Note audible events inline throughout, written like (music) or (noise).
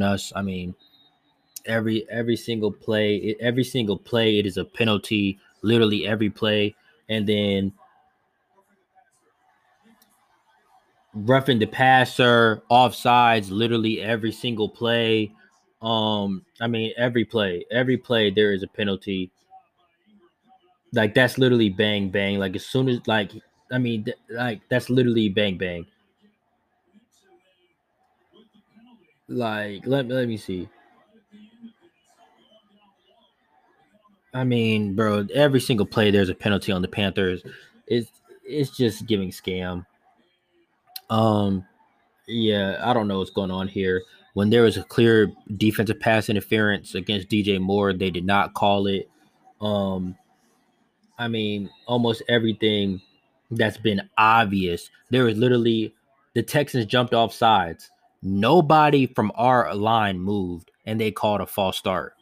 roofing us. I mean, every every single play, every single play, it is a penalty. Literally every play, and then roughing the passer, offsides, literally every single play. Um, I mean, every play, every play, there is a penalty. Like that's literally bang bang. Like as soon as like, I mean, th- like that's literally bang bang. Like let let me see. I mean, bro, every single play there's a penalty on the Panthers. It's it's just giving scam. Um, yeah, I don't know what's going on here. When there was a clear defensive pass interference against DJ Moore, they did not call it. Um, I mean, almost everything that's been obvious. There was literally the Texans jumped off sides. Nobody from our line moved, and they called a false start.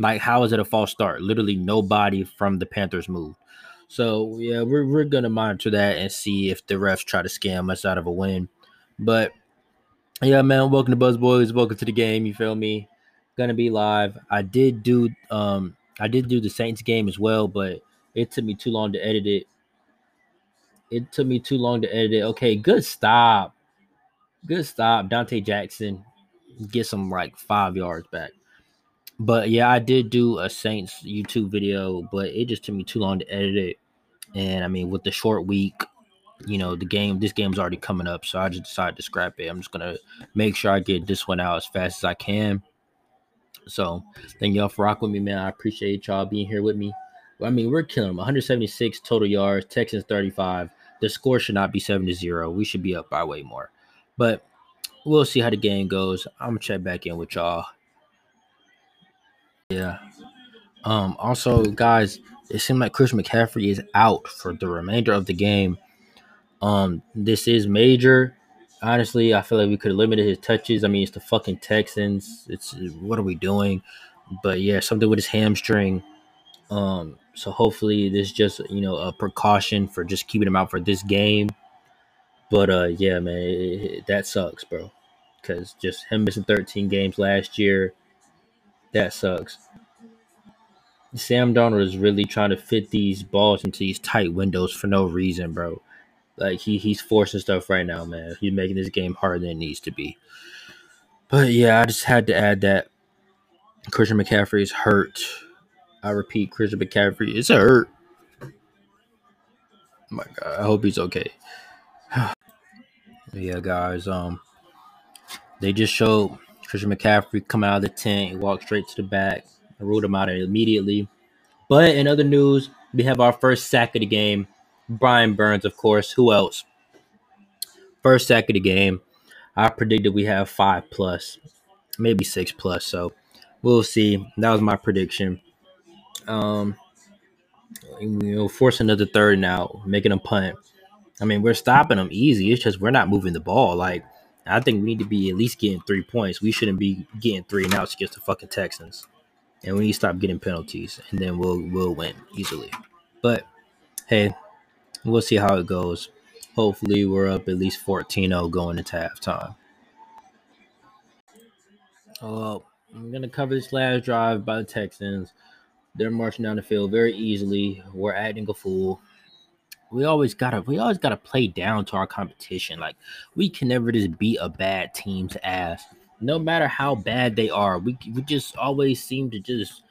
Like, how is it a false start? Literally, nobody from the Panthers moved. So yeah, we're we're gonna monitor that and see if the refs try to scam us out of a win. But yeah, man, welcome to Buzz Boys. Welcome to the game. You feel me? Gonna be live. I did do um I did do the Saints game as well, but it took me too long to edit it. It took me too long to edit it. Okay, good stop. Good stop. Donte Jackson get some like five yards back. But yeah, I did do a Saints YouTube video, but it just took me too long to edit it. And I mean, with the short week, you know, the game, this game's already coming up. So I just decided to scrap it. I'm just going to make sure I get this one out as fast as I can. So thank y'all for rocking with me, man. I appreciate y'all being here with me. I mean, we're killing them. 176 total yards, Texans 35. The score should not be 7 to 0. We should be up by way more. But we'll see how the game goes. I'm gonna check back in with y'all. Yeah. Um, also, guys, it seems like Chris McCaffrey is out for the remainder of the game. Um, this is major. Honestly, I feel like we could have limited his touches. I mean, it's the fucking Texans. It's what are we doing? But yeah, something with his hamstring. Um, so hopefully this just you know a precaution for just keeping him out for this game. But uh, yeah, man, it, it, that sucks, bro. Because just him missing 13 games last year, that sucks. Sam Darnold is really trying to fit these balls into these tight windows for no reason, bro. Like he he's forcing stuff right now, man. He's making this game harder than it needs to be. But yeah, I just had to add that Christian McCaffrey is hurt. I repeat, Christian McCaffrey is hurt. Oh my God, I hope he's okay. Yeah, guys. Um, they just showed Christian McCaffrey come out of the tent, and walk straight to the back. Ruled him out immediately. But in other news, we have our first sack of the game. Brian Burns, of course. Who else? First sack of the game. I predicted we have five plus, maybe six plus. So we'll see. That was my prediction. Um, you know, force another third now, making a punt. I mean, we're stopping them easy. It's just we're not moving the ball. Like I think we need to be at least getting three points. We shouldn't be getting three and outs against the fucking Texans. And we need to stop getting penalties, and then we'll we'll win easily. But hey, we'll see how it goes. Hopefully, we're up at least 14-0 going into halftime. Oh, I'm gonna cover this last drive by the Texans. They're marching down the field very easily. We're acting a fool we always gotta we always gotta play down to our competition. Like we can never just beat a bad team's ass. No matter how bad they are, we we just always seem to just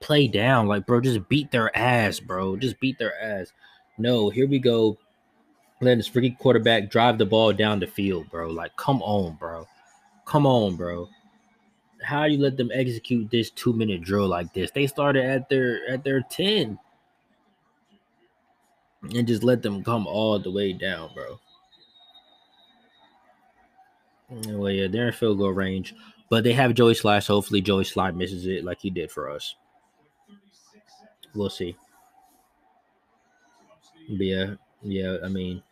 play down. Like, bro, just beat their ass, bro. Just beat their ass. No, here we go. Letting this freaky quarterback drive the ball down the field, bro. Like, come on, bro. Come on, bro. How you let them execute this two minute drill like this? They started at their at their 10 and just let them come all the way down, bro. Well, yeah, they're in field goal range, but they have Joey Slye. So hopefully, Joey Slye misses it like he did for us. We'll see. Yeah, yeah. I mean,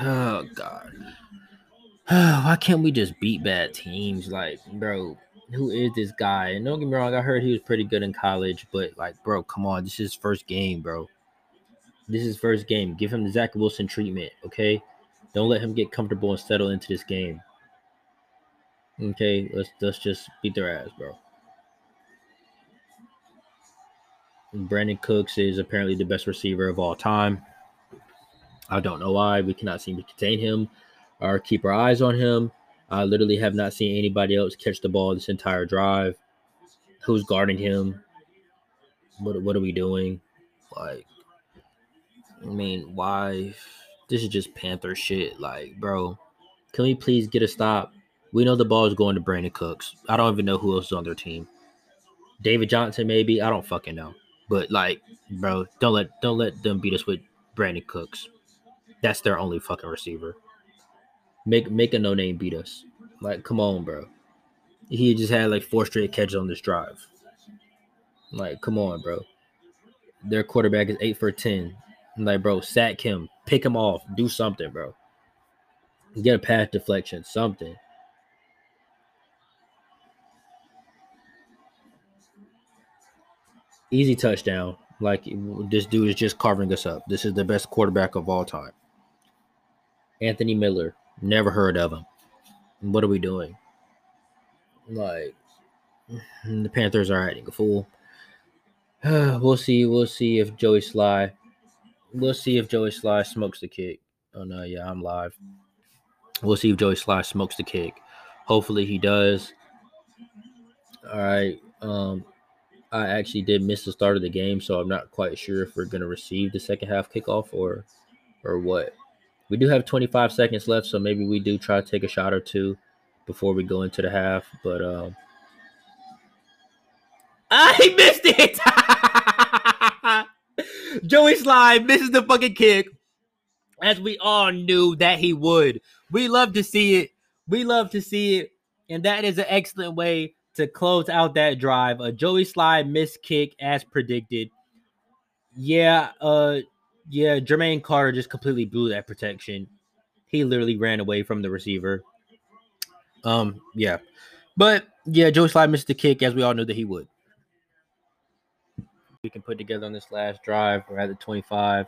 oh god, (sighs) why can't we just beat bad teams? Like, bro, who is this guy? And don't get me wrong, I heard he was pretty good in college, but like, bro, come on, this is his first game, bro. This is first game. Give him the Zach Wilson treatment, okay? Don't let him get comfortable and settle into this game. Okay, let's let's just beat their ass, bro. Brandin Cooks is apparently the best receiver of all time. I don't know why we cannot seem to contain him or keep our eyes on him. I literally have not seen anybody else catch the ball this entire drive. Who's guarding him? What what are we doing? Like, I mean, why? This is just Panther shit. Like, bro, can we please get a stop? We know the ball is going to Brandin Cooks. I don't even know who else is on their team. David Johnson, maybe. I don't fucking know. But like, bro, don't let don't let them beat us with Brandin Cooks. That's their only fucking receiver. Make make a no name beat us. Like, come on, bro. He just had like four straight catches on this drive. Like, come on, bro. Their quarterback is eight for ten. like, bro, sack him, pick him off, do something, bro. Get a pass deflection, something. Easy touchdown. Like this dude is just carving us up. This is the best quarterback of all time. Anthony Miller. Never heard of him. What are we doing? Like the Panthers are acting a fool. (sighs) we'll see. We'll see if Joey Slye. We'll see if Joey Slye smokes the kick. Oh no, yeah, I'm live. We'll see if Joey Slye smokes the kick. Hopefully he does. All right. Um, I actually did miss the start of the game, so I'm not quite sure if we're gonna receive the second half kickoff or or what. We do have 25 seconds left, so maybe we do try to take a shot or two before we go into the half. But um, (laughs) I missed it. (laughs) Joey Slye misses the fucking kick, as we all knew that he would. We love to see it. We love to see it, and that is an excellent way to close out that drive. A Joey Slye missed kick as predicted. Yeah, uh yeah, Jermaine Carter just completely blew that protection. He literally ran away from the receiver. Um, yeah. But yeah, Joey Slye missed the kick as we all knew that he would. We can put together on this last drive. We're at the 25.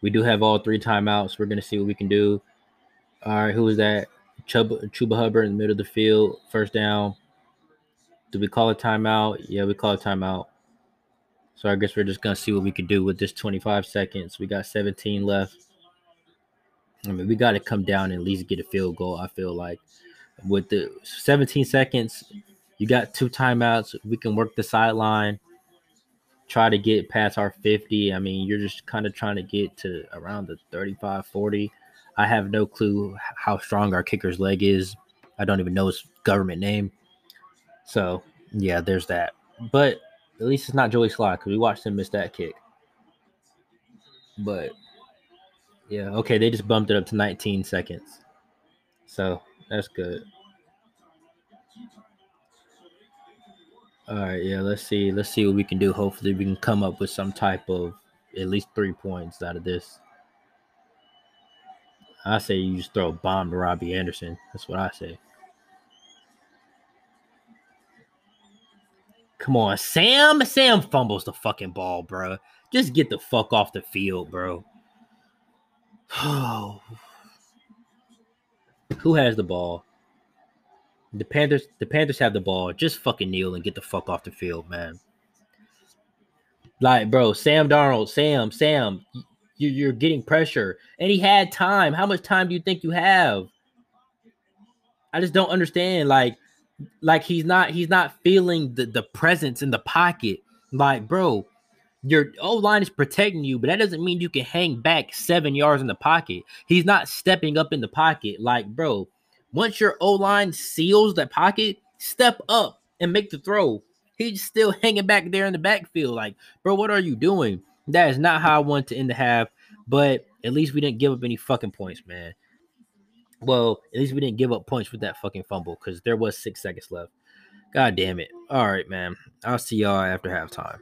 We do have all three timeouts. We're gonna see what we can do. All right, who is that? Chuba, Chuba Hubbard in the middle of the field, first down. Do we call a timeout? Yeah, we call a timeout. So I guess we're just gonna see what we can do with this 25 seconds. We got 17 left. I mean, we got to come down and at least get a field goal. I feel like with the 17 seconds, you got two timeouts. We can work the sideline, try to get past our 50. I mean, you're just kind of trying to get to around the 35, 40. I have no clue how strong our kicker's leg is. I don't even know his government name. So yeah, there's that. But at least it's not Joey Slye because we watched him miss that kick. But yeah, okay, they just bumped it up to 19 seconds. So that's good. All right, yeah, let's see. Let's see what we can do. Hopefully, we can come up with some type of at least three points out of this. I say you just throw a bomb to Robbie Anderson. That's what I say. Come on, Sam. Sam fumbles the fucking ball, bro. Just get the fuck off the field, bro. (sighs) Who has the ball? The Panthers. The Panthers have the ball. Just fucking kneel and get the fuck off the field, man. Like, bro, Sam Darnold, Sam, Sam, you, you're getting pressure, and he had time. How much time do you think you have? I just don't understand. Like, like he's not he's not feeling the, the presence in the pocket. Like, bro, your O line is protecting you, but that doesn't mean you can hang back seven yards in the pocket. He's not stepping up in the pocket. Like, bro, once your O line seals that pocket, step up and make the throw. He's still hanging back there in the backfield. Like, bro, what are you doing? That is not how I want to end the half, but at least we didn't give up any fucking points, man. Well, at least we didn't give up points with that fucking fumble because there was six seconds left. God damn it. All right, man. I'll see y'all after halftime.